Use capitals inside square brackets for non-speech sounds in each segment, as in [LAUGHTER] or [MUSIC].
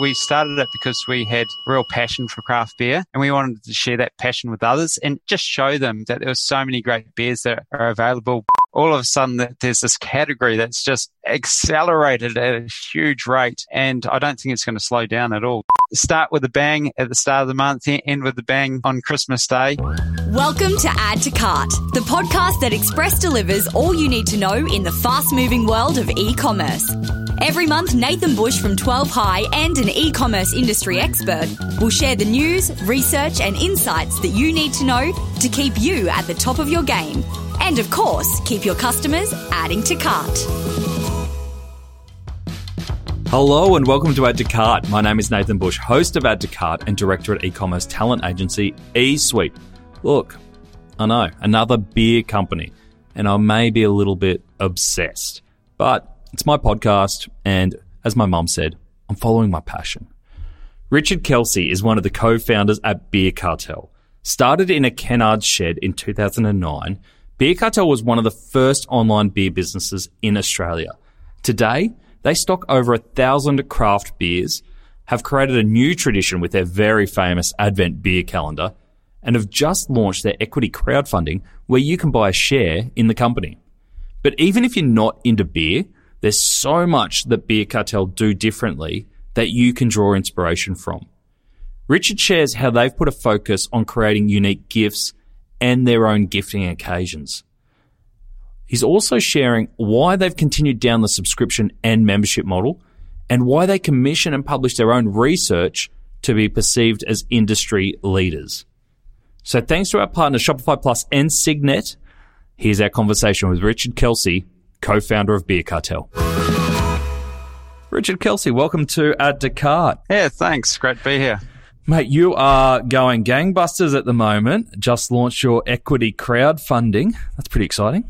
We started it because we had real passion for craft beer and we wanted to share that passion with others and just show them that there are so many great beers that are available. All of a sudden, that there's this category that's just accelerated at a huge rate, and I don't think it's going to slow down at all. Start with a bang at the start of the month, end with a bang on Christmas Day. Welcome to Add to Cart, the podcast that Express delivers all you need to know in the fast moving world of e commerce. Every month, Nathan Bush from 12 High and an e commerce industry expert will share the news, research, and insights that you need to know to keep you at the top of your game. And of course, keep your customers adding to cart. Hello and welcome to Add to Cart. My name is Nathan Bush, host of Add to Cart and director at e-commerce talent agency eSuite. Look, I know, another beer company, and I may be a little bit obsessed, but it's my podcast, and as my mum said, I'm following my passion. Richard Kelsey is one of the co-founders at Beer Cartel. Started in a Kennard's shed in 2009, Beer Cartel was one of the first online beer businesses in Australia. Today, they stock over a thousand craft beers, have created a new tradition with their very famous Advent beer calendar, and have just launched their equity crowdfunding where you can buy a share in the company. But even if you're not into beer, there's so much that Beer Cartel do differently that you can draw inspiration from. Richard shares how they've put a focus on creating unique gifts and their own gifting occasions. He's also sharing why they've continued down the subscription and membership model and why they commission and publish their own research to be perceived as industry leaders. So thanks to our partners Shopify Plus and Signet, here's our conversation with Richard Kelsey, co-founder of Beer Cartel. Richard Kelsey, welcome to to Cart. Yeah, thanks. Great to be here. Mate, you are going gangbusters at the moment. Just launched your equity crowdfunding. That's pretty exciting.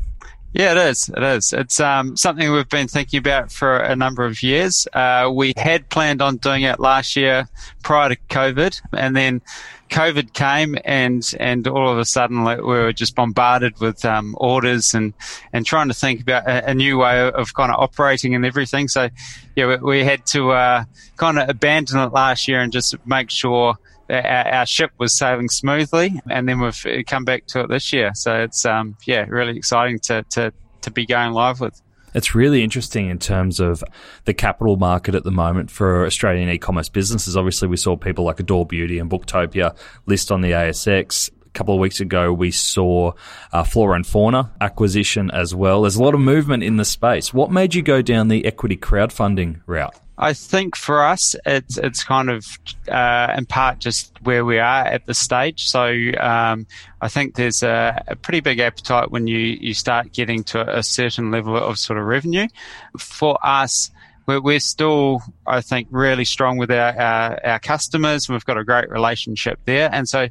Yeah, it is. It is. It's um, something we've been thinking about for a number of years. Uh, we had planned on doing it last year prior to COVID, and then COVID came, and and all of a sudden we were just bombarded with um, orders and and trying to think about a, a, new way of kind of operating and everything. So, yeah, we, we had to uh, kind of abandon it last year and just make sure our, our, ship was sailing smoothly, and then we've come back to it this year. So it's um, yeah, really exciting to, to to be going live with. It's really interesting in terms of the capital market at the moment for Australian e-commerce businesses. Obviously, we saw people like Adore Beauty and Booktopia list on the ASX. A couple of weeks ago, we saw uh, Flora and Fauna acquisition as well. There's a lot of movement in the space. What made you go down the equity crowdfunding route? I think for us, it's it's kind of uh, in part just where we are at this stage. So um, I think there's a, a, pretty big appetite when you you start getting to a certain level of sort of revenue. For us, we're, we're still, I think, really strong with our, our, our customers. We've got a great relationship there. And so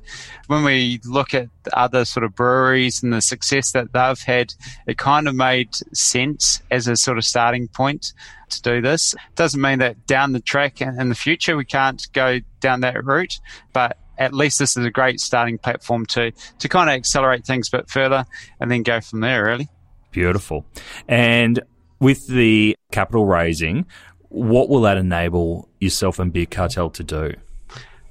when we look at other sort of breweries and the success that they've had, it kind of made sense as a sort of starting point to do this. Doesn't mean that down the track in the future we can't go down that route, but at least this is a great starting platform to to kind of accelerate things a bit further and then go from there really. Beautiful. And with the capital raising, what will that enable yourself and Beer Cartel to do?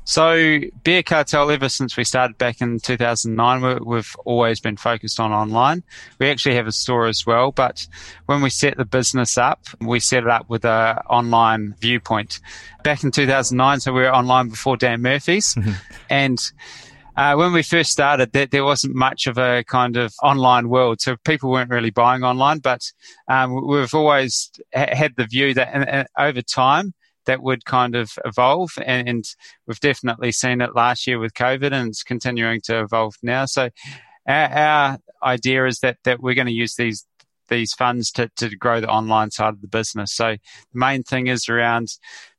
So, Beer Cartel, ever since we started back in 2009, we've always been focused on online. We actually have a store as well, but when we set the business up, we set it up with an online viewpoint. Back in 2009, so we were online before Dan Murphy's, mm-hmm. and uh, when we first started, there, there, wasn't much of a kind of online world, so people weren't really buying online. But um, we've always ha- had the view that over time that would kind of evolve, and, and, we've definitely seen it last year with COVID, and it's continuing to evolve now. So our, our idea is that that we're going to use these these funds to, to grow the online side of the business. So the main thing is around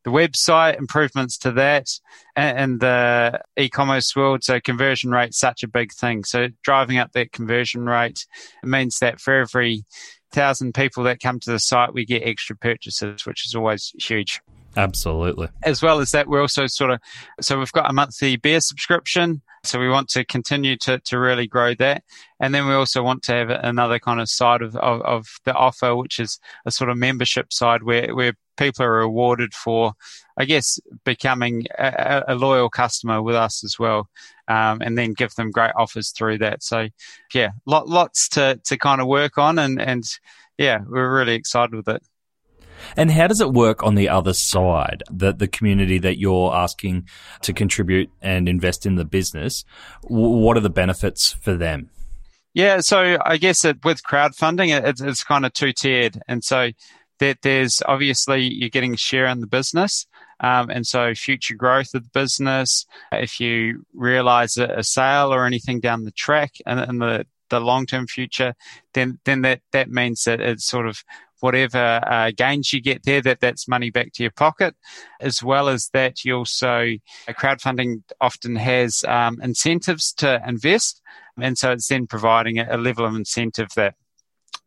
the website, improvements to that, and, and the e-commerce world. So conversion rate such a big thing. So driving up that conversion rate means that for every thousand people that come to the site, we get extra purchases, which is always huge. Absolutely. As well as that, we're also sort of so we've got a monthly beer subscription So we want to continue to, to really grow that. And then we also want to have another kind of side of, of, of the offer, which is a sort of membership side where, where people are rewarded for, I guess, becoming a, a loyal customer with us as well. Um, and then give them great offers through that. So yeah, lot, lots to, to kind of work on and, and yeah, we're really excited with it. And how does it work on the other side? The the community that you're asking to contribute and invest in the business. What are the benefits for them? Yeah, so I guess it, with crowdfunding, it, it's, kind of two tiered, and so that there's obviously you're getting a share in the business, um, and so future growth of the business. If you realize a, a sale or anything down the track and in the the long term future, then then that that means that it's sort of whatever uh, gains you get there, that that's money back to your pocket, as well as that you also uh, crowdfunding often has um, incentives to invest, and so it's then providing a, level of incentive that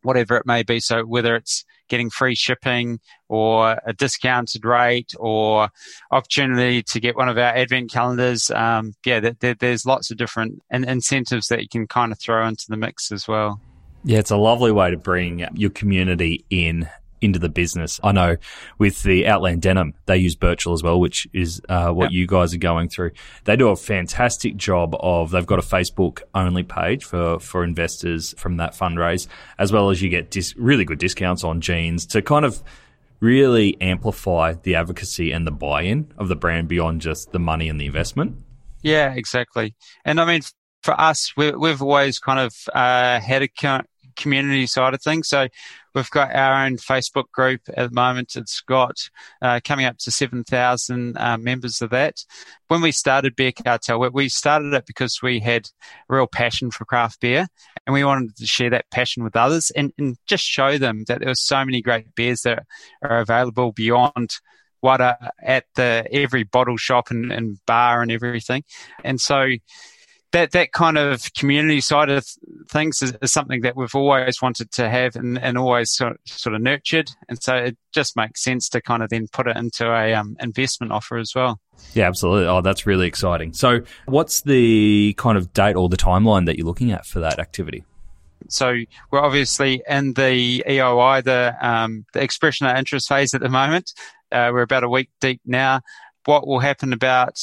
whatever it may be. So whether it's getting free shipping or a discounted rate or opportunity to get one of our advent calendars. Um, yeah, there's lots of different incentives that you can kind of throw into the mix as well. Yeah, it's a lovely way to bring your community in into the business. I know with the Outland Denim, they use Birchal as well, which is uh, what yep. you guys are going through. They do a fantastic job of. They've got a Facebook only page for for investors from that fundraise, as well as you get dis- really good discounts on jeans to kind of really amplify the advocacy and the buy-in of the brand beyond just the money and the investment. Yeah, exactly. And I mean, for us, we, have always kind of uh, had a community side of things. So we've got our own Facebook group at the moment. It's got uh, coming up to 7,000 uh, members of that. When we started Beer Cartel, we started it because we had real passion for craft beer and we wanted to share that passion with others and, and just show them that there are so many great beers that are available beyond what are at the every bottle shop and, and bar and everything. And so that that kind of community side of things is, is, something that we've always wanted to have and, and always sort of, sort of, nurtured, and so it just makes sense to kind of then put it into a um, investment offer as well. Yeah, absolutely. Oh, that's really exciting. So, what's the kind of date or the timeline that you're looking at for that activity? So we're obviously in the EOI, the um, the expression of interest phase at the moment. Uh, we're about a week deep now what will happen about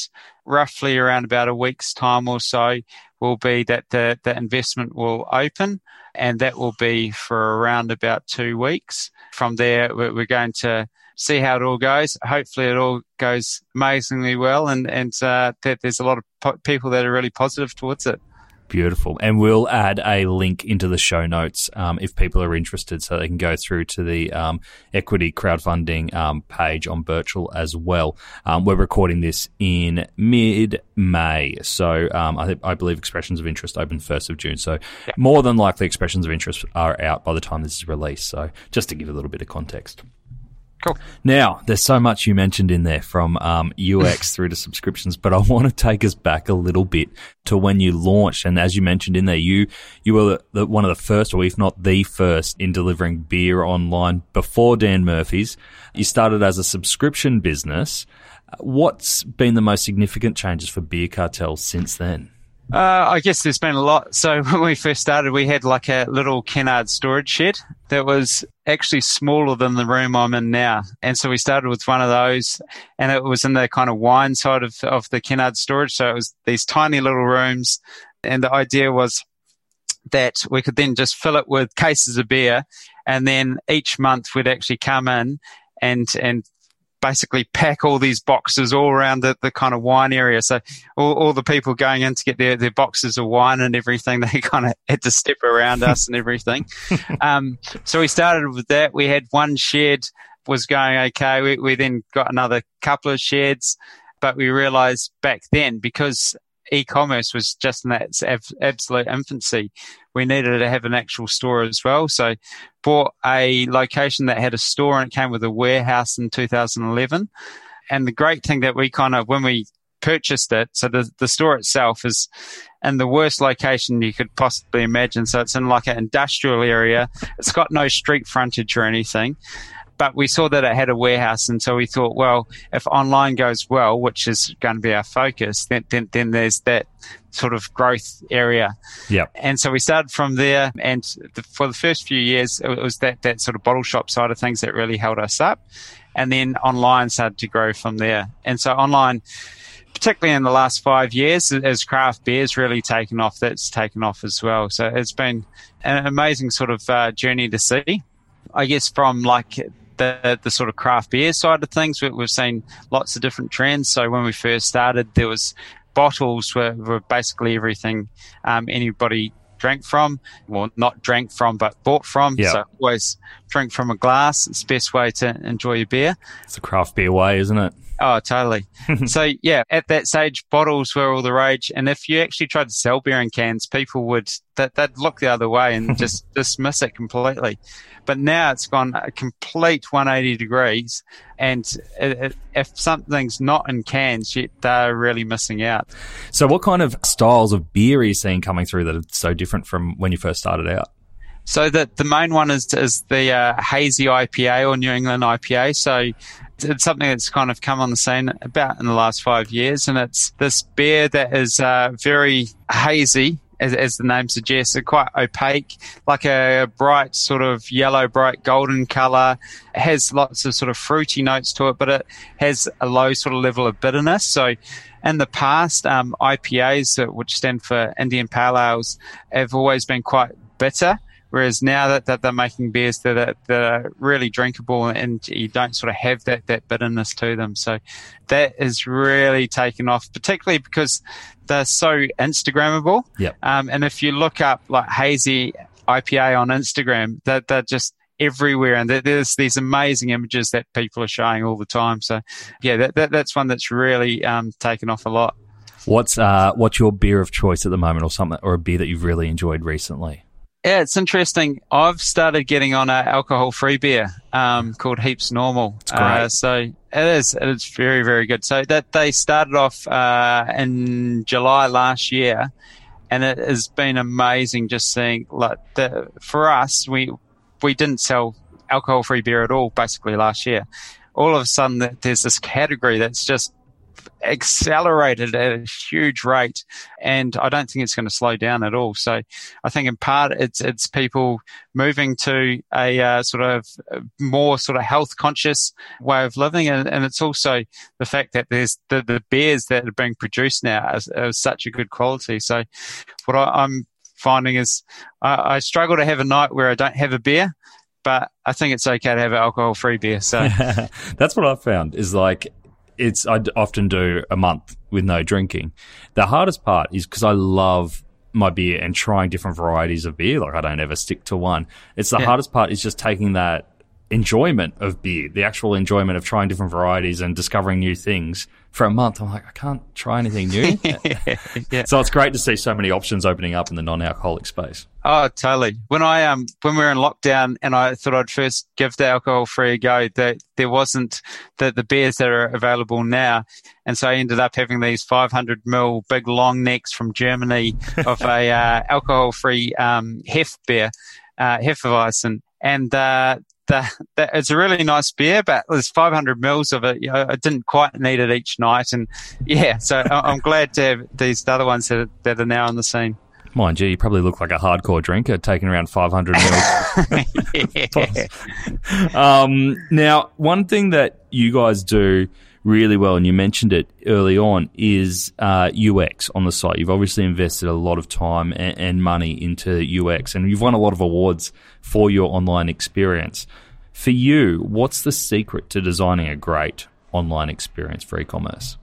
roughly around about a week's time or so will be that the, the investment will open and that will be for around about two weeks. From there, we're going to see how it all goes. Hopefully, it all goes amazingly well, and and uh, that there's a lot of po- people that are really positive towards it. Beautiful. And we'll add a link into the show notes um, if people are interested so they can go through to the um, equity crowdfunding um, page on Birchal as well. Um, we're recording this in mid May. So um, I, I, believe expressions of interest open 1st of June. So yeah. more than likely, expressions of interest are out by the time this is released. So just to give a little bit of context. Cool. Now, there's so much you mentioned in there from um, UX [LAUGHS] through to subscriptions, but I want to take us back a little bit to when you launched. And as you mentioned in there, you you were the, the, one of the first, or if not the first, in delivering beer online before Dan Murphy's. You started as a subscription business. What's been the most significant changes for Beer Cartel since then? Uh, I guess there's been a lot. So [LAUGHS] when we first started, we had like a little Kennard storage shed that was actually smaller than the room I'm in now. And so we started with one of those and it was in the kind of wine side of, of the Kennard storage. So it was these tiny little rooms. And the idea was that we could then just fill it with cases of beer. And then each month we'd actually come in and, and basically pack all these boxes all around the, the kind of wine area. So all, all the people going in to get their, their boxes of wine and everything, [LAUGHS] they kind of had to step around [LAUGHS] us and everything. Um, so we started with that. We had one shed was going okay. We, we then got another couple of sheds, but we realized back then because e-commerce was just in that absolute infancy. We needed to have an actual store as well. So bought a location that had a store and it came with a warehouse in 2011. And the great thing that we kind of, when we purchased it, so the, the store itself is in the worst location you could possibly imagine. So it's in like an industrial area. It's got no street frontage or anything but we saw that it had a warehouse, and so we thought, well, if online goes well, which is going to be our focus, then then, then there's that sort of growth area. Yeah. And so we started from there, and the, for the first few years, it was that that sort of bottle shop side of things that really held us up, and then online started to grow from there. And so online particularly in the last five years, as craft beer's really taken off, that's taken off as well. So it's been an amazing sort of uh, journey to see. I guess from like the, the sort of craft beer side of things, we, have seen lots of different trends. So when we first started, there was bottles were, were basically everything um, anybody drank from, well, not drank from, but bought from. Yep. So always drink from a glass. It's the best way to enjoy your beer. It's the craft beer way, isn't it? Oh, totally. [LAUGHS] so yeah, at that stage, bottles were all the rage, and if you actually tried to sell beer in cans, people would that they'd look the other way and [LAUGHS] just dismiss it completely. But now it's gone a complete 180 degrees, and it, it, if something's not in cans, they're really missing out. So, what kind of styles of beer are you seeing coming through that are so different from when you first started out? So the the main one is is the uh, hazy IPA or New England IPA. So it's something that's kind of come on the scene about in the last five years, and it's this beer that is uh, very hazy. As, as, the name suggests, it's quite opaque, like a bright sort of yellow, bright golden color. It has lots of sort of fruity notes to it, but it has a low sort of level of bitterness. So, in the past, um, IPAs, which stand for Indian Pale Ales, have always been quite bitter. Whereas now that, that they're making beers that are, that are really drinkable and you don't sort of have that, that bitterness to them. So that is really taken off, particularly because they're so Instagrammable. Yep. Um, and if you look up like hazy IPA on Instagram, that they're, they're just everywhere and there's these amazing images that people are showing all the time. So yeah, that, that that's one that's really um, taken off a lot. What's uh, what's your beer of choice at the moment, or something, or a beer that you've really enjoyed recently? Yeah, it's interesting. I've started getting on an alcohol-free beer um, called Heaps Normal. It's great. Uh, so it is. It is very, very good. So that they started off uh, in July last year, and it has been amazing just seeing like the, for us we we didn't sell alcohol-free beer at all basically last year. All of a sudden, there's this category that's just accelerated at a huge rate, and I don't think it's going to slow down at all. So I think in part it's it's people moving to a uh, sort of more sort of health conscious way of living, and, and it's also the fact that there's the, the beers that are being produced now are, are such a good quality. So what I, am finding is I, I struggle to have a night where I don't have a beer but I think it's okay to have an alcohol free beer. So [LAUGHS] that's what I've found is like it's I often do a month with no drinking. The hardest part is because I love my beer and trying different varieties of beer. Like I don't ever stick to one. It's the yeah. hardest part is just taking that enjoyment of beer, the actual enjoyment of trying different varieties and discovering new things for a month. I'm like, I can't try anything new. [LAUGHS] yeah. So it's great to see so many options opening up in the non-alcoholic space. Oh, totally. When I um when we were in lockdown and I thought I'd first give the alcohol free a go, that there wasn't the the beers that are available now, and so I ended up having these 500 ml big long necks from Germany of a uh, alcohol free um, Hef beer, uh, Hefeweizen, and uh, the, the, it's a really nice beer, but there's 500 mils of it. You know, I didn't quite need it each night, and yeah, so I'm glad to have these other ones that are, that are now on the scene. Mind you, you probably look like a hardcore drinker taking around 500 mils. [LAUGHS] [LAUGHS] um, now, one thing that you guys do really well, and you mentioned it early on, is uh, UX on the site. You've obviously invested a lot of time and, and money into UX, and you've won a lot of awards for your online experience. For you, what's the secret to designing a great online experience for e-commerce?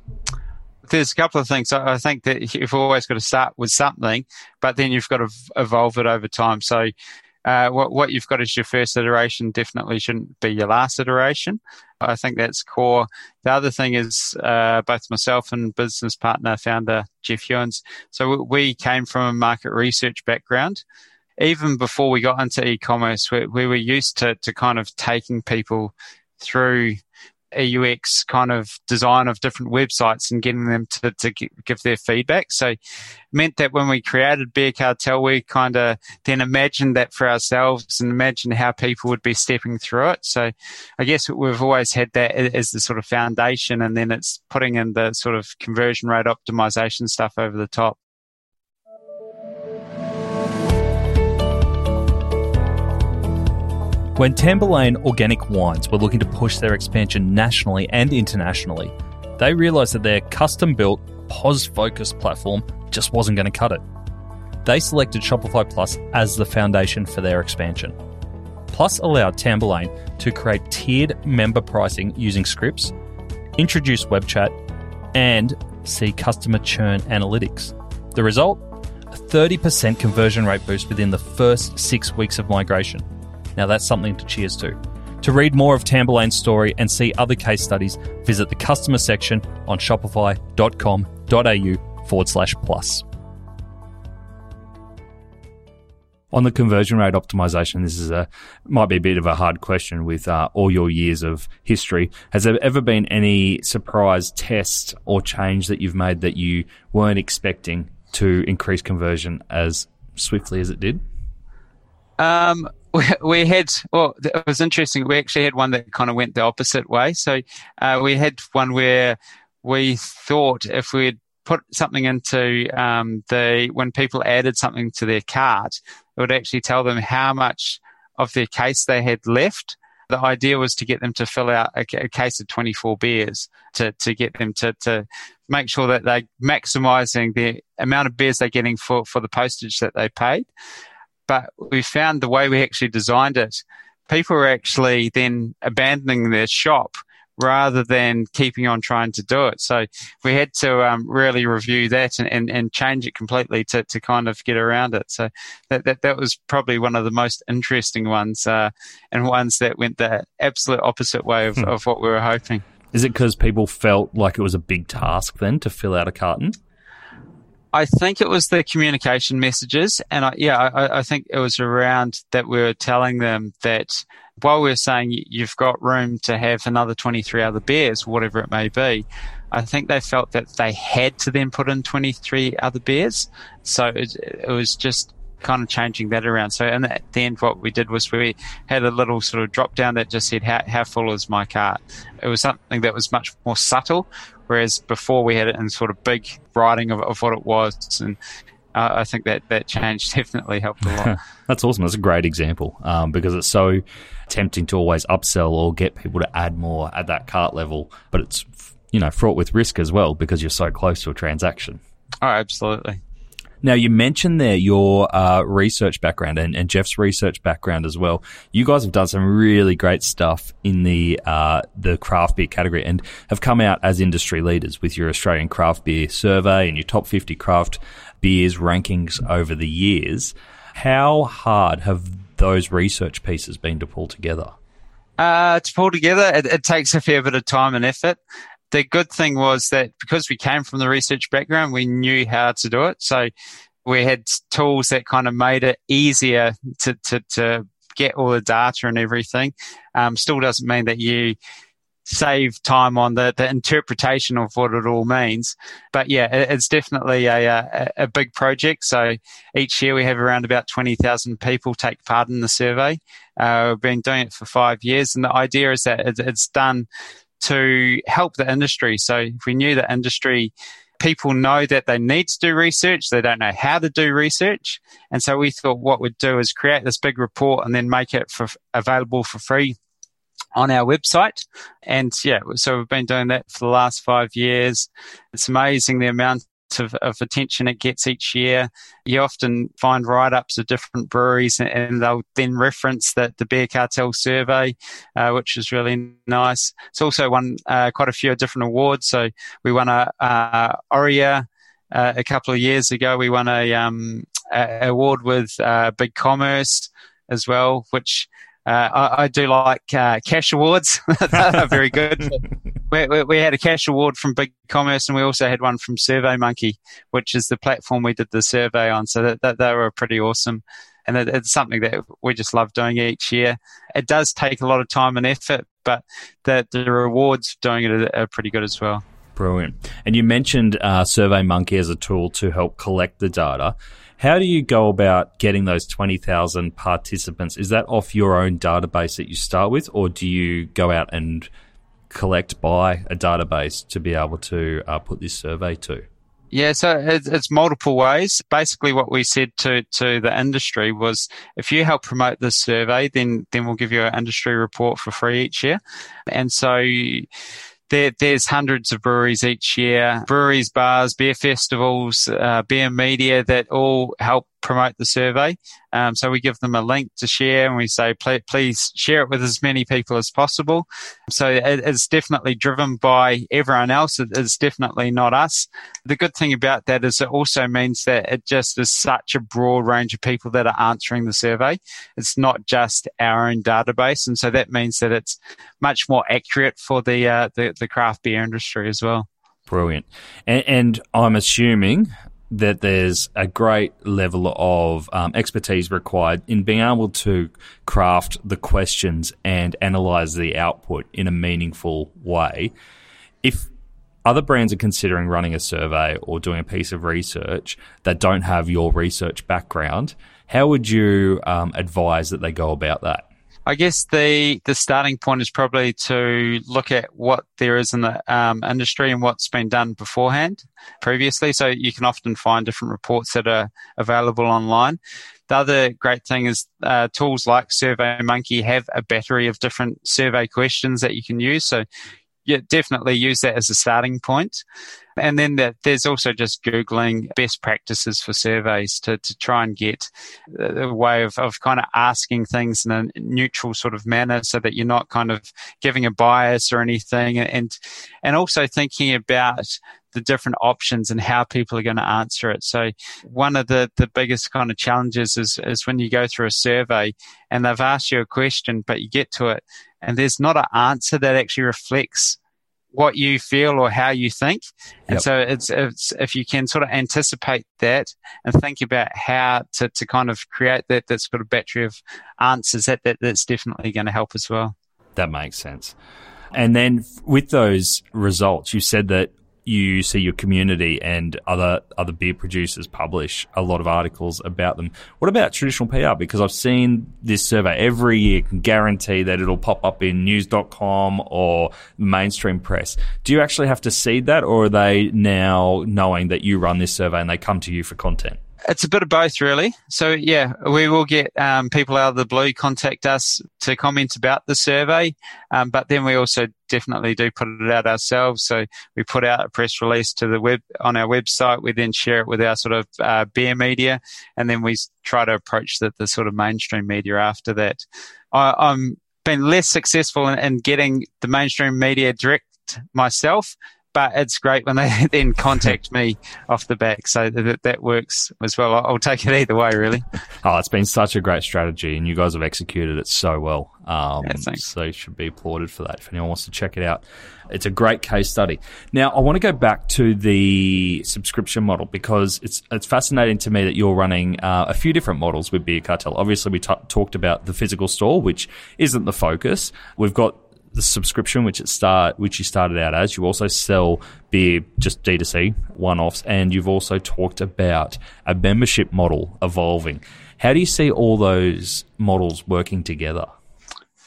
there's a couple of things. I think that you've always got to start with something, but then you've got to evolve it over time. So, uh, what, what you've got as your first iteration definitely shouldn't be your last iteration. I think that's core. The other thing is uh, both myself and business partner founder Jeff Hewins. So we came from a market research background. Even before we got into e-commerce, we, we were used to, to kind of taking people through a UX kind of design of different websites and getting them to, to give their feedback. So it meant that when we created Beer Cartel, we kind of then imagined that for ourselves and imagined how people would be stepping through it. So I guess we've always had that as the sort of foundation and then it's putting in the sort of conversion rate optimization stuff over the top. When Tamburlaine Organic Wines were looking to push their expansion nationally and internationally, they realised that their custom built, POS focused platform just wasn't going to cut it. They selected Shopify Plus as the foundation for their expansion. Plus allowed Tamburlaine to create tiered member pricing using scripts, introduce web chat, and see customer churn analytics. The result? A 30% conversion rate boost within the first six weeks of migration. Now that's something to cheers to. To read more of Tamburlaine's story and see other case studies, visit the customer section on shopify.com.au forward slash plus. On the conversion rate optimization, this is a might be a bit of a hard question with uh, all your years of history. Has there ever been any surprise test or change that you've made that you weren't expecting to increase conversion as swiftly as it did? Um, we, had well it was interesting. We actually had one that kind of went the opposite way. So uh, we had one where we thought if we'd put something into um, the when people added something to their cart it would actually tell them how much of their case they had left. The idea was to get them to fill out a, a case of 24 beers to, to get them to, to make sure that they're maximizing the amount of beers they're getting for, for the postage that they paid but we found the way we actually designed it, people were actually then abandoning their shop rather than keeping on trying to do it. So we had to um, really review that and, and, and, change it completely to, to kind of get around it. So that, that, that was probably one of the most interesting ones uh, and ones that went the absolute opposite way of, hmm. of what we were hoping. Is it because people felt like it was a big task then to fill out a carton? I think it was the communication messages, and I, yeah, I, I, think it was around that we were telling them that while we were saying you've got room to have another 23 other beers, whatever it may be, I think they felt that they had to then put in 23 other beers. So it, it was just kind of changing that around. So in the end, what we did was we had a little sort of drop down that just said, how, how full is my cart? It was something that was much more subtle, whereas before we had it in sort of big writing of, of what it was. And uh, I think that that change [LAUGHS] definitely helped a lot. [LAUGHS] That's awesome. That's a great example um, because it's so tempting to always upsell or get people to add more at that cart level, but it's you know fraught with risk as well because you're so close to a transaction. Oh, absolutely. Now, you mentioned there your uh, research background and, and, Jeff's research background as well. You guys have done some really great stuff in the uh, the craft beer category and have come out as industry leaders with your Australian craft beer survey and your top 50 craft beers rankings over the years. How hard have those research pieces been to pull together? Uh, to pull together, it, it, takes a fair bit of time and effort the good thing was that because we came from the research background, we knew how to do it. So we had tools that kind of made it easier to, to, to get all the data and everything. Um, still doesn't mean that you save time on the, the interpretation of what it all means. But yeah, it, it's definitely a, a, a, big project. So each year we have around about 20,000 people take part in the survey. Uh, we've been doing it for five years and the idea is that it, it's done to help the industry. So if we knew the industry, people know that they need to do research, they don't know how to do research. And so we thought what we'd do is create this big report and then make it for, available for free on our website. And yeah, so we've been doing that for the last five years. It's amazing the amount of, of attention it gets each year. You often find write ups of different breweries and, they'll then reference the, the Beer Cartel survey, uh, which is really nice. It's also won uh, quite a few different awards. So we won a, a Aurea uh, a couple of years ago. We won a, um, a award with uh, Big Commerce as well, which uh, I, I, do like uh, cash awards. [LAUGHS] They're very good. [LAUGHS] we, we, we, had a cash award from Big Commerce, and we also had one from Survey Monkey, which is the platform we did the survey on. So that, that they were pretty awesome and it, it's something that we just love doing each year. It does take a lot of time and effort, but the, the rewards doing it are, are pretty good as well. Brilliant. And you mentioned uh, SurveyMonkey as a tool to help collect the data. How do you go about getting those 20,000 participants? Is that off your own database that you start with, or do you go out and collect by a database to be able to uh, put this survey to? Yeah, so it's, multiple ways. Basically, what we said to, to the industry was, if you help promote this survey, then then we'll give you an industry report for free each year. And so there, there's hundreds of breweries each year, breweries, bars, beer festivals, uh, beer media that all help promote the survey. Um, so we give them a link to share and we say, please, share it with as many people as possible. So it, it's definitely driven by everyone else. It, it's definitely not us. The good thing about that is it also means that it just is such a broad range of people that are answering the survey. It's not just our own database. And so that means that it's much more accurate for the, uh, the, the craft beer industry as well. Brilliant. And, and, I'm assuming that there's a great level of um, expertise required in being able to craft the questions and analyze the output in a meaningful way. If other brands are considering running a survey or doing a piece of research that don't have your research background, how would you um, advise that they go about that? I guess the the starting point is probably to look at what there is in the um, industry and what's been done beforehand, previously. So you can often find different reports that are available online. The other great thing is uh, tools like SurveyMonkey have a battery of different survey questions that you can use. So yeah, definitely use that as a starting point. And then there's also just Googling best practices for surveys to, to try and get a way of, of kind of asking things in a neutral sort of manner so that you're not kind of giving a bias or anything. And, and also thinking about the different options and how people are going to answer it. So one of the, the biggest kind of challenges is, is when you go through a survey and they've asked you a question, but you get to it and there's not an answer that actually reflects what you feel or how you think. And yep. so it's, it's, if you can sort of anticipate that and think about how to, to kind of create that, that sort of battery of answers, that, that that's definitely going to help as well. That makes sense. And then with those results, you said that you see your community and other other beer producers publish a lot of articles about them. What about traditional PR? Because I've seen this survey every year can guarantee that it'll pop up in news.com or mainstream press. Do you actually have to seed that or are they now knowing that you run this survey and they come to you for content? It's a bit of both, really. So, yeah, we will get um, people out of the blue contact us to comment about the survey, um, but then we also definitely do put it out ourselves. So we put out a press release to the web on our website. We then share it with our sort of uh, beer media, and then we try to approach the, the sort of mainstream media after that. I, I'm been less successful in, in getting the mainstream media direct myself but it's great when they [LAUGHS] then contact me off the back. So that, that works as well. I'll take it either way, really. [LAUGHS] Oh, it's been such a great strategy, and you guys have executed it so well. Um, yeah, so you should be applauded for that. If anyone wants to check it out, it's a great case study. Now, I want to go back to the subscription model because it's it's fascinating to me that you're running uh, a few different models with Beer Cartel. Obviously, we t- talked about the physical store, which isn't the focus. We've got the subscription, which it start, which you started out as. You also sell beer, just D2C one offs, and you've also talked about a membership model evolving. How do you see all those models working together?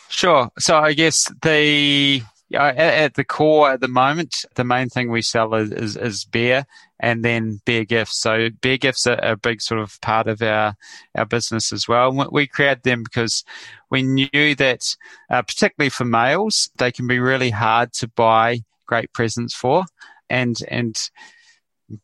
Sure. So I guess the at, at, the core at the moment, the main thing we sell is, is, is beer and then beer gifts. So beer gifts are a big sort of part of our our business as well. We created them because we knew that, uh, particularly for males, they can be really hard to buy great presents for, and and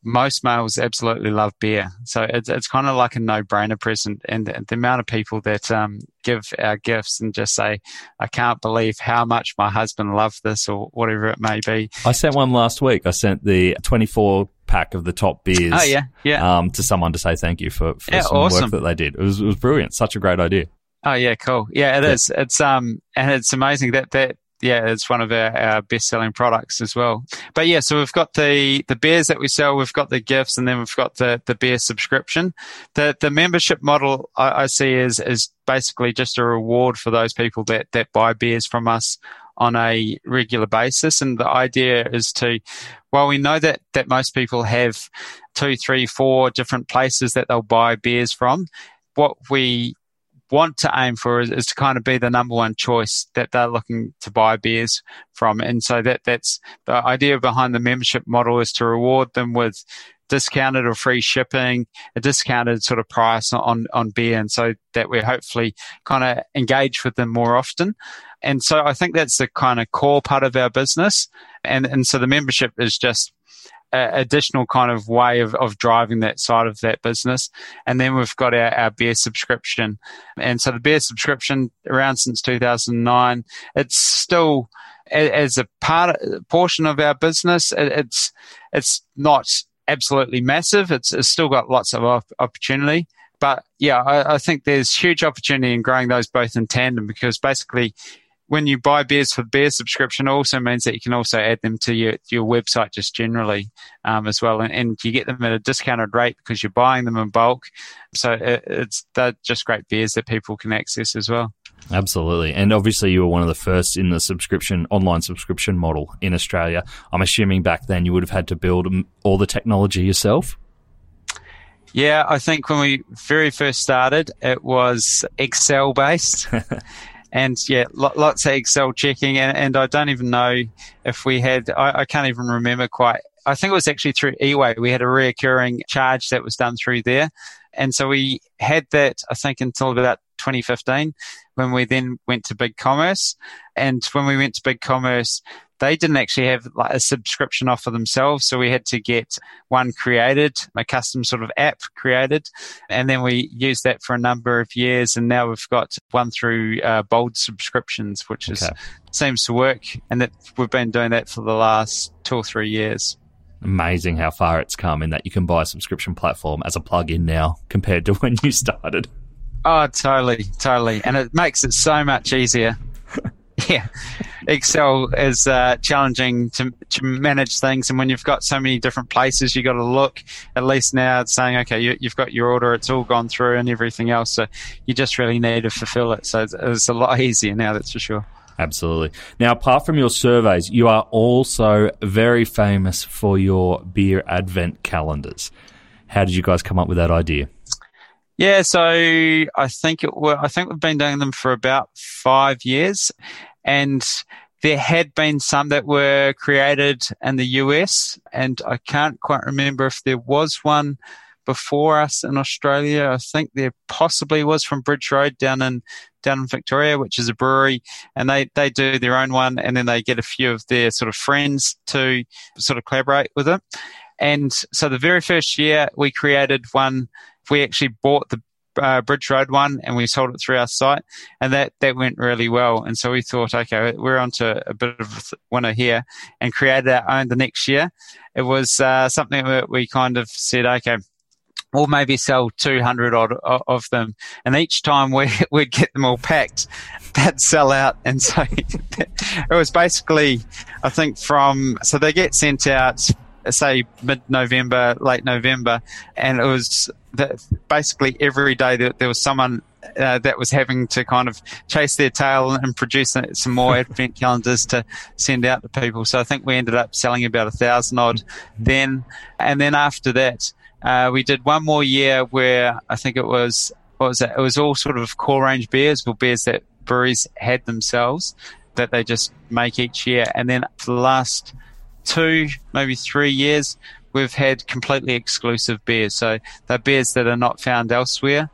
most males absolutely love beer. So it's, it's kind of like a no brainer present. And the, the, amount of people that um, give our gifts and just say, I can't believe how much my husband loved this or whatever it may be. I sent one last week. I sent the 24 pack of the top beers oh, yeah, yeah. Um, to someone to say thank you for, for yeah, some awesome. work that they did. It was, it was brilliant. Such a great idea. Oh yeah, cool. Yeah, it yeah. is. It's um, and it's amazing that that yeah, it's one of our, our best selling products as well. But yeah, so we've got the, the beers that we sell, we've got the gifts, and then we've got the, the beer subscription. The, the membership model I, I see is, is basically just a reward for those people that, that buy beers from us on a regular basis. And the idea is to, well, we know that, that most people have two, three, four different places that they'll buy beers from, what we want to aim for is, is, to kind of be the number one choice that they're looking to buy beers from. And so that that's the idea behind the membership model is to reward them with discounted or free shipping, a discounted sort of price on, on beer. And so that we hopefully kind of engage with them more often. And so I think that's the kind of core part of our business. And, and so the membership is just additional kind of way of, of driving that side of that business. And then we've got our, our beer subscription. And so the beer subscription around since 2009, it's still as a part portion of our business, it's, it's not absolutely massive. It's, it's still got lots of opportunity. But yeah, I, I think there's huge opportunity in growing those both in tandem because basically when you buy beers for beer subscription also means that you can also add them to your, your website just generally um, as well. And, and, you get them at a discounted rate because you're buying them in bulk. So it, it's they're just great beers that people can access as well. Absolutely. And obviously, you were one of the first in the subscription, online subscription model in Australia. I'm assuming back then you would have had to build all the technology yourself. Yeah, I think when we very first started, it was Excel based. [LAUGHS] and yeah, lots of Excel checking, and, and I don't even know if we had. I, I, can't even remember quite. I think it was actually through eWay. We had a reoccurring charge that was done through there, and so we had that. I think until about 2015, when we then went to Big Commerce. and when we went to Big Commerce, they didn't actually have like a subscription offer themselves. So we had to get one created, a custom sort of app created. And then we used that for a number of years. And now we've got one through uh, Bold subscriptions, which is, seems to work. And that we've been doing that for the last two or three years. Amazing how far it's come in that you can buy a subscription platform as a plug-in now compared to [LAUGHS] when you started. Oh, totally, totally. And it makes it so much easier. [LAUGHS] yeah, Excel is uh, challenging to, to, manage things, and when you've got so many different places, you got to look. At least now, it's saying, okay, you, have got your order, it's all gone through, and everything else. So you just really need to fulfill it. So it's, it's a lot easier now, that's for sure. Absolutely. Now, apart from your surveys, you are also very famous for your beer advent calendars. How did you guys come up with that idea? Yeah, so I think it were, I think we've been doing them for about five years, and there had been some that were created in the US, and I can't quite remember if there was one before us in Australia. I think there possibly was from Bridge Road down in down in Victoria, which is a brewery, and they they do their own one, and then they get a few of their sort of friends to sort of collaborate with it. And so the very first year we created one we actually bought the uh, Bridge Road one and we sold it through our site, and that that went really well. And so we thought, okay, we're onto a bit of a winner here, and created our own the next year. It was uh, something that we kind of said, okay. We'll maybe sell 200 odd of them. And each time we, [LAUGHS] we'd get them all packed, that sell out. And so [LAUGHS] it was basically, I think from, so they get sent out say mid November, late November, and it was basically every day that there was someone uh, that was having to kind of chase their tail and produce some more [LAUGHS] advent calendars to send out to people. So I think we ended up selling about a thousand odd then, and then after that, uh, we did one more year where I think it was what was that? It was all sort of core range beers or beers that breweries had themselves that they just make each year, and then for the last two, maybe three years, we've had completely exclusive beers. So they're beers that are not found elsewhere.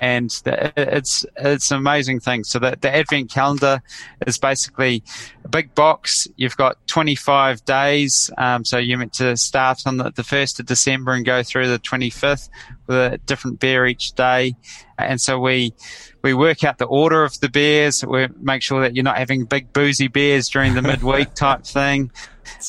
And it's it's an amazing thing. So the, the Advent calendar is basically a big box. You've got 25 days. Um, so you're meant to start on the, the 1st of December and go through the 25th with a different beer each day. And so we we work out the order of the beers. We make sure that you're not having big boozy beers during the midweek [LAUGHS] type thing.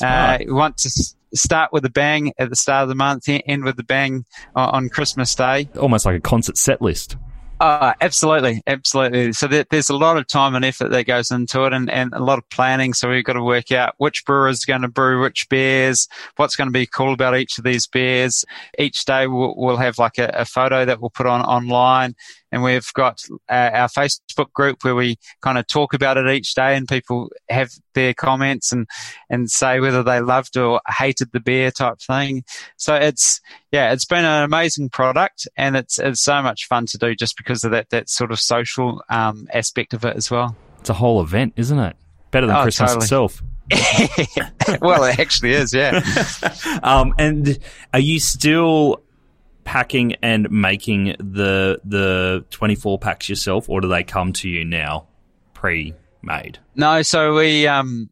Uh, we want to start with a bang at the start of the month, end with a bang on Christmas Day. Almost like a concert set list. Uh, absolutely, absolutely. So there, there's a lot of time and effort that goes into it, and, and a lot of planning. So we've got to work out which brewer is going to brew which beers, what's going to be cool about each of these beers. Each day we'll, we'll have like a, a, photo that we'll put on online, and we've got uh, our Facebook group where we kind of talk about it each day, and people have their comments and and say whether they loved or hated the beer type thing. So it's yeah, it's been an amazing product, and it's it's so much fun to do just because of that that sort of social um, aspect of it as well. It's a whole event, isn't it? Better than oh, Christmas totally. itself. [LAUGHS] well, it actually is, yeah. [LAUGHS] um, and are you still packing and making the the 24 packs yourself or do they come to you now pre-made no so we um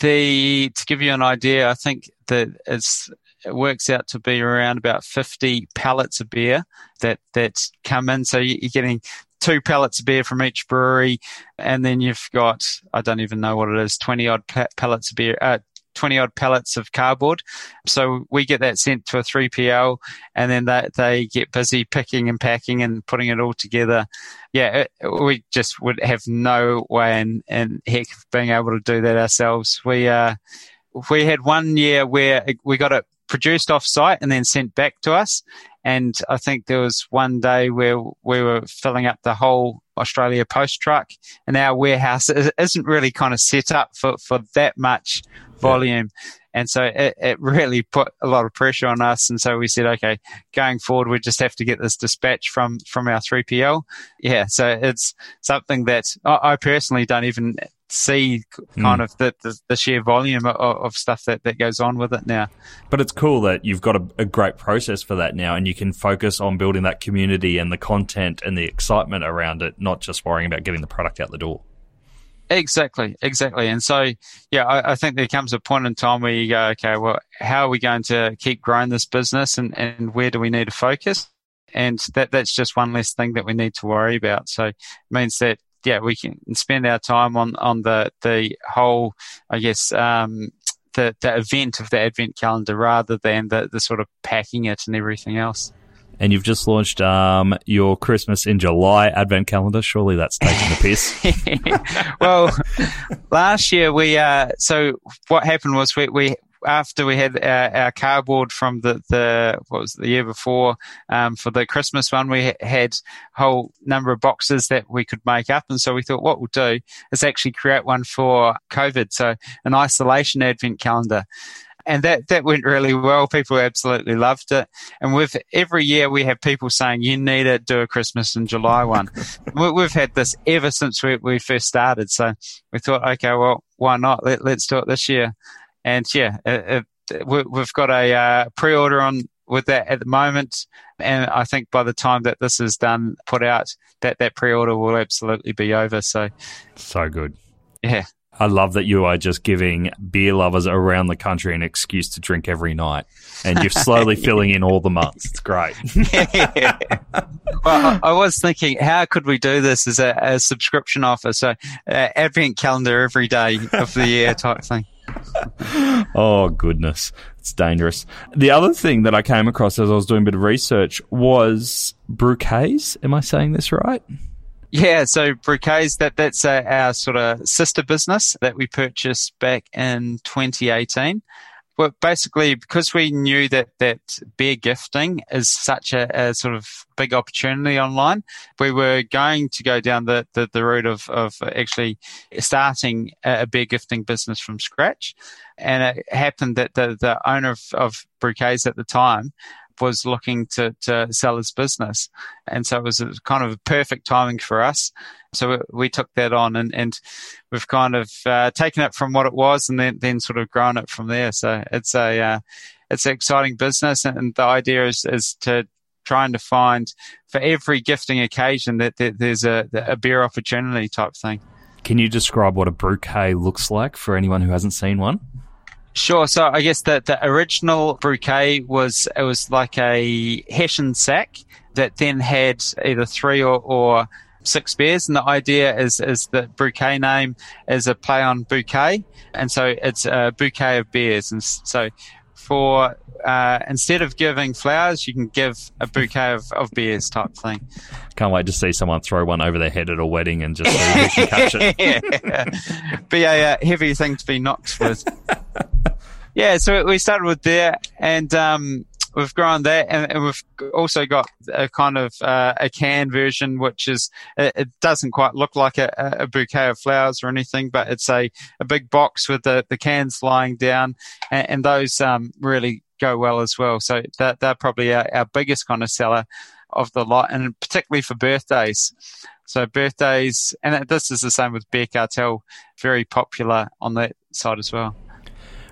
the to give you an idea i think that it's it works out to be around about 50 pallets of beer that that come in so you're getting two pallets of beer from each brewery, and then you've got I don't even know what it is, twenty odd pallets of beer, uh, 20 odd pallets of cardboard. So we get that sent to a 3PL and then they, they get busy picking and packing and putting it all together. Yeah, we just would have no way in, in heck of being able to do that ourselves. We, uh, we had one year where we got it produced off site and then sent back to us. And I think there was one day where we were filling up the whole Australia Post truck, and our warehouse [LAUGHS] isn't really kind of set up for, for that much volume. Yeah. And so it, it really put a lot of pressure on us. And so we said, okay, going forward, we just have to get this dispatch from, from our 3PL. Yeah. So it's something that I, I personally don't even see kind mm. of the, the, the, sheer volume of, of, stuff that, that goes on with it now. But it's cool that you've got a, a, great process for that now and you can focus on building that community and the content and the excitement around it, not just worrying about getting the product out the door. Exactly, exactly. And so, yeah, I, I, think there comes a point in time where you go, okay, well, how are we going to keep growing this business and, and where do we need to focus? And that, that's just one less thing that we need to worry about. So it means that, yeah, we can spend our time on, on the, the whole, I guess, um, the, the event of the advent calendar rather than the, the sort of packing it and everything else and you've just launched um, your Christmas in July advent calendar. Surely that's taking the piss. [LAUGHS] [LAUGHS] well, last year we uh, so what happened was we, we after we had our, our, cardboard from the, the what was the year before um, for the Christmas one, we had a whole number of boxes that we could make up, and so we thought what we'll do is actually create one for COVID, so an isolation advent calendar and that that went really well. People absolutely loved it. And with every year we have people saying you need to do a Christmas in July one. [LAUGHS] We've had this ever since we, we first started. So we thought, okay, well, why not? Let, us do it this year. And yeah, it, it, we've got a uh, pre-order on with that at the moment. And I think by the time that this is done, put out, that that pre-order will absolutely be over. So, so good. Yeah. I love that you are just giving beer lovers around the country an excuse to drink every night, and you're [LAUGHS] slowly filling in all the months. It's great. [LAUGHS] well, I was thinking, how could we do this as a, a subscription offer? So, uh, advent calendar every day of the year type thing. [LAUGHS] oh goodness, it's dangerous. The other thing that I came across as I was doing a bit of research was Brewquets. Am I saying this right? Yeah, so Brewquets, that that's uh, our sort of sister business that we purchased back in 2018. Well, basically, because we knew that that beer gifting is such a, a, sort of big opportunity online, we were going to go down the, the, the route of, of actually starting a beer gifting business from scratch. And it happened that the, the owner of, of Brewquets at the time was looking to, to sell his business. And so it was kind of a perfect timing for us. So we took that on and, and we've kind of uh, taken it from what it was and then, then sort of grown it from there. So it's a, uh, it's an exciting business. And the idea is, is to trying to find for every gifting occasion that, that there's a, a beer opportunity type thing. Can you describe what a bouquet looks like for anyone who hasn't seen one? Sure. So I guess that the original bouquet was it was like a hessian sack that then had either three or, or six beers, and the idea is is the Brewquet name is a play on bouquet, and so it's a bouquet of beers, and so for uh, instead of giving flowers, you can give a bouquet of, of beers type thing. Can't wait to see someone throw one over their head at a wedding and just see who catch it. [LAUGHS] yeah. Be a uh, heavy thing to be knocked with. [LAUGHS] yeah, so we started with there, and um, we've grown that, and, and, we've also got a kind of uh, a can version, which is it, it doesn't quite look like a, a, bouquet of flowers or anything, but it's a, a big box with the, the cans lying down, and, and those um, really go well as well. So that they're probably our, our biggest kind of seller of the lot, and particularly for birthdays. So birthdays, and this is the same with Beer Cartel, very popular on that side as well.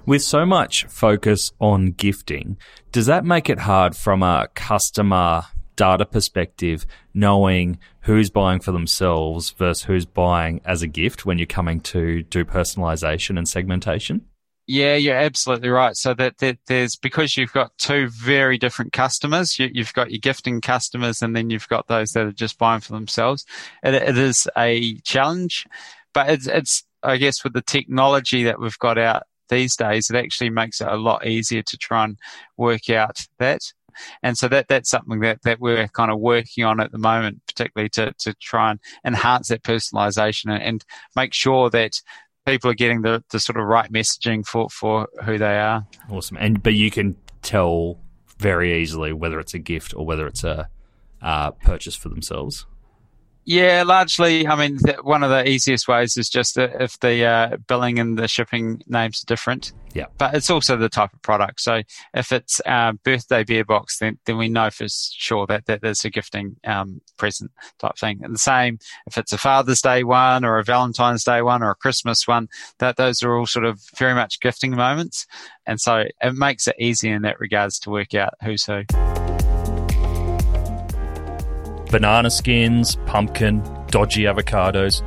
With so much focus on gifting, does that make it hard from a customer data perspective, knowing who's buying for themselves versus who's buying as a gift when you're coming to do personalization and segmentation? Yeah, you're absolutely right. So that, that, there's because you've got two very different customers. You, have got your gifting customers, and then you've got those that are just buying for themselves. it, it is a challenge, but it's, it's I guess with the technology that we've got out these days, it actually makes it a lot easier to try and work out that. And so that that's something that, that we're kind of working on at the moment, particularly to, to try and enhance that personalization and, and make sure that people are getting the, the sort of right messaging for, for who they are. Awesome. And but you can tell very easily whether it's a gift or whether it's a uh, purchase for themselves. Yeah, largely. I mean, one of the easiest ways is just if the uh, billing and the shipping names are different. Yeah. But it's also the type of product. So if it's a birthday beer box, then, then we know for sure that, that there's a gifting um, present type thing. And the same if it's a Father's Day one or a Valentine's Day one or a Christmas one, that those are all sort of very much gifting moments. And so it makes it easy in that regards to work out who's who banana skins, pumpkin, dodgy avocados,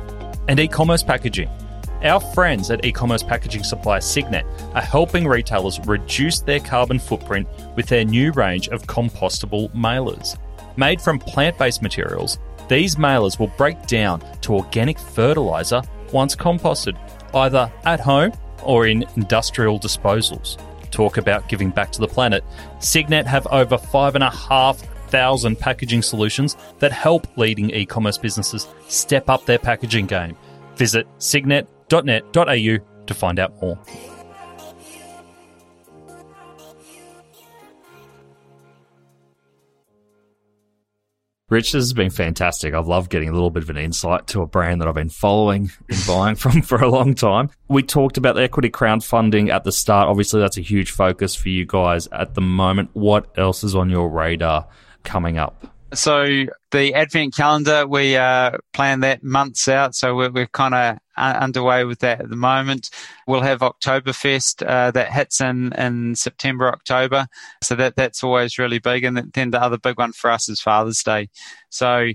and e commerce packaging. Our friends at e commerce packaging supplier Signet are helping retailers reduce their carbon footprint with their new range of compostable mailers. Made from plant based materials, these mailers will break down to organic fertilizer once composted, either at home or in industrial disposals. Talk about giving back to the planet. Signet have over five and a half thousand packaging solutions that help leading e commerce businesses step up their packaging game. Visit signet.net.au to find out more. Rich, this has been fantastic. I've loved getting a little bit of an insight to a brand that I've been following [LAUGHS] and buying from for a long time. We talked about the equity crowdfunding at the start. Obviously, that's a huge focus for you guys at the moment. What else is on your radar coming up? So the Advent calendar, we uh, plan that months out. So we're, we're kind of underway with that at the moment. We'll have Oktoberfest uh, that hits in, in September, October. So that that's always really big. And then the other big one for us is Father's Day. So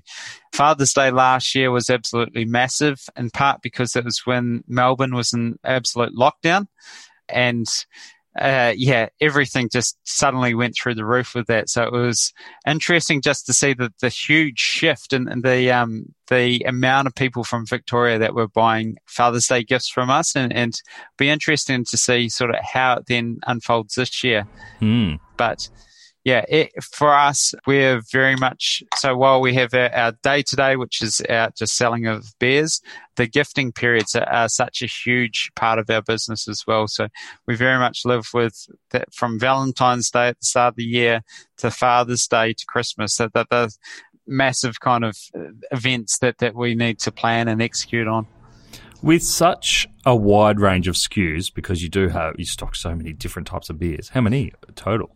Father's Day last year was absolutely massive, in part because it was when Melbourne was in absolute lockdown. And uh, yeah, everything just suddenly went through the roof with that. So it was interesting just to see the, the huge shift in, in the um, the amount of people from Victoria that were buying Father's Day gifts from us, and, and be interesting to see sort of how it then unfolds this year. Mm. But yeah, it, for us, we're very much so. While we have our day to day, which is our just selling of beers, the gifting periods are, are, such a huge part of our business as well. So we very much live with that from Valentine's Day at the start of the year to Father's Day to Christmas. That that the massive kind of uh, events that that we need to plan and execute on. With such a wide range of SKUs, because you do have you stock so many different types of beers. How many total?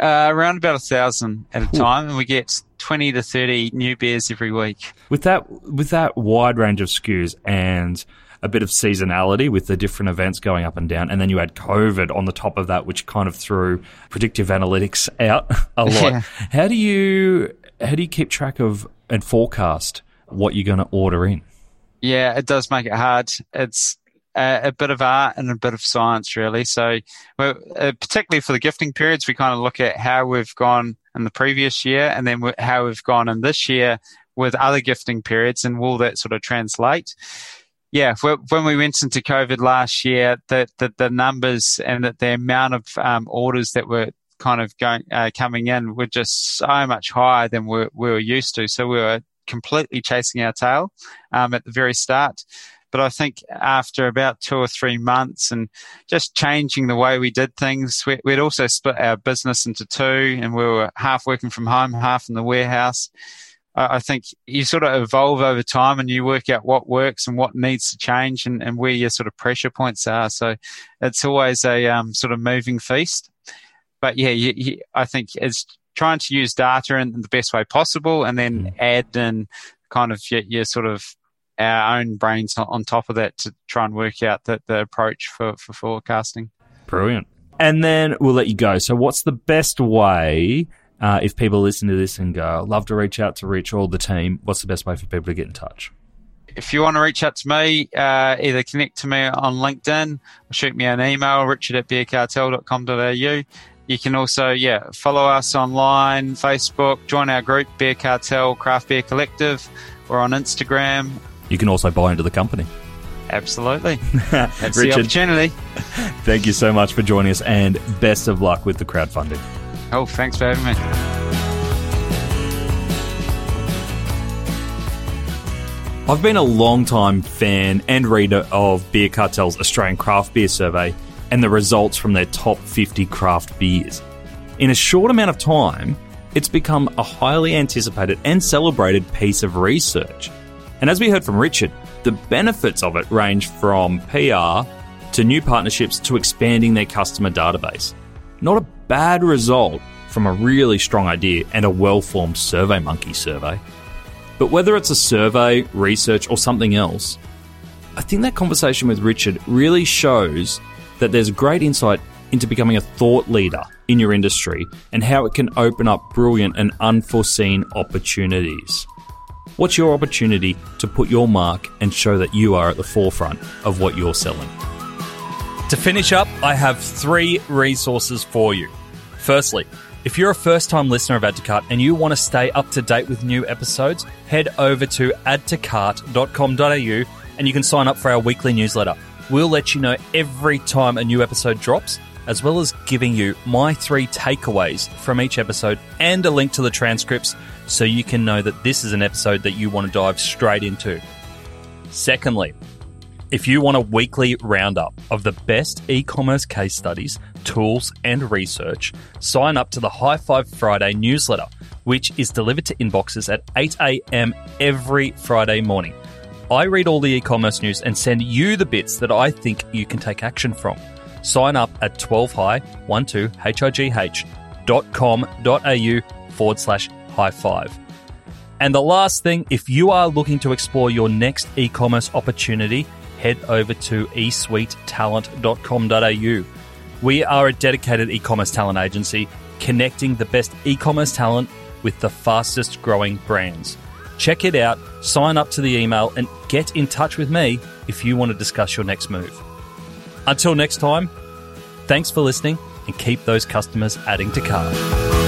Uh, around about a thousand at a time, and we get twenty to thirty new beers every week. With that, with that wide range of SKUs and a bit of seasonality with the different events going up and down, and then you add COVID on the top of that, which kind of threw predictive analytics out [LAUGHS] a lot. Yeah. How do you how do you keep track of and forecast what you're going to order in? Yeah, it does make it hard. It's a, a, bit of art and a bit of science, really. So, uh, particularly for the gifting periods, we kind of look at how we've gone in the previous year and then how we've gone in this year with other gifting periods, and will that sort of translate? yeah, when we went into COVID last year, the the, the numbers and the, the amount of um, orders that were kind of going uh, coming in were just so much higher than we, we were used to. So we were completely chasing our tail um, at the very start. But I think after about two or three months and just changing the way we did things, we, would also split our business into two, and we were half working from home, half in the warehouse. I think you sort of evolve over time and you work out what works and what needs to change and, and where your sort of pressure points are. So it's always a um, sort of moving feast. But yeah, you, you, I think it's trying to use data in the best way possible and then mm. add in kind of your, your, sort of our own brains on top of that to try and work out the, the approach for, for forecasting. Brilliant. And then we'll let you go. So, what's the best way uh, if people listen to this and go, love to reach out to reach all the team? What's the best way for people to get in touch? If you want to reach out to me, uh, either connect to me on LinkedIn or shoot me an email, richard at beercartel.com.au. You can also, yeah, follow us online, Facebook, join our group, Beer Cartel Craft Beer Collective. We're on Instagram. You can also buy into the company. Absolutely. [LAUGHS] That's Richard, the opportunity. [LAUGHS] Thank you so much for joining us and best of luck with the crowdfunding. Oh, thanks for having me. I've been a long time fan and reader of Beer Cartel's Australian Craft Beer Survey and the results from their top 50 craft beers. In a short amount of time, it's become a highly anticipated and celebrated piece of research. And as we heard from Richard, the benefits of it range from PR to new partnerships to expanding their customer database. Not a bad result from a really strong idea and a well formed SurveyMonkey survey. But whether it's a survey, research, or something else, I think that conversation with Richard really shows that there's great insight into becoming a thought leader in your industry and how it can open up brilliant and unforeseen opportunities. What's your opportunity to put your mark and show that you are at the forefront of what you're selling? To finish up, I have three resources for you. Firstly, if you're a first time listener of Add to Cart and you want to stay up to date with new episodes, head over to addtocart.com.au and you can sign up for our weekly newsletter. We'll let you know every time a new episode drops, as well as giving you my three takeaways from each episode and a link to the transcripts so you can know that this is an episode that you want to dive straight into. Secondly, if you want a weekly roundup of the best e commerce case studies, tools, and research, sign up to the High Five Friday newsletter, which is delivered to inboxes at 8 a.m. every Friday morning. I read all the e commerce news and send you the bits that I think you can take action from. Sign up at 12high12high.com.au forward slash high five. And the last thing, if you are looking to explore your next e commerce opportunity, head over to esuitetalent.com.au. We are a dedicated e commerce talent agency connecting the best e commerce talent with the fastest growing brands. Check it out, sign up to the email, and get in touch with me if you want to discuss your next move. Until next time, thanks for listening and keep those customers adding to cart.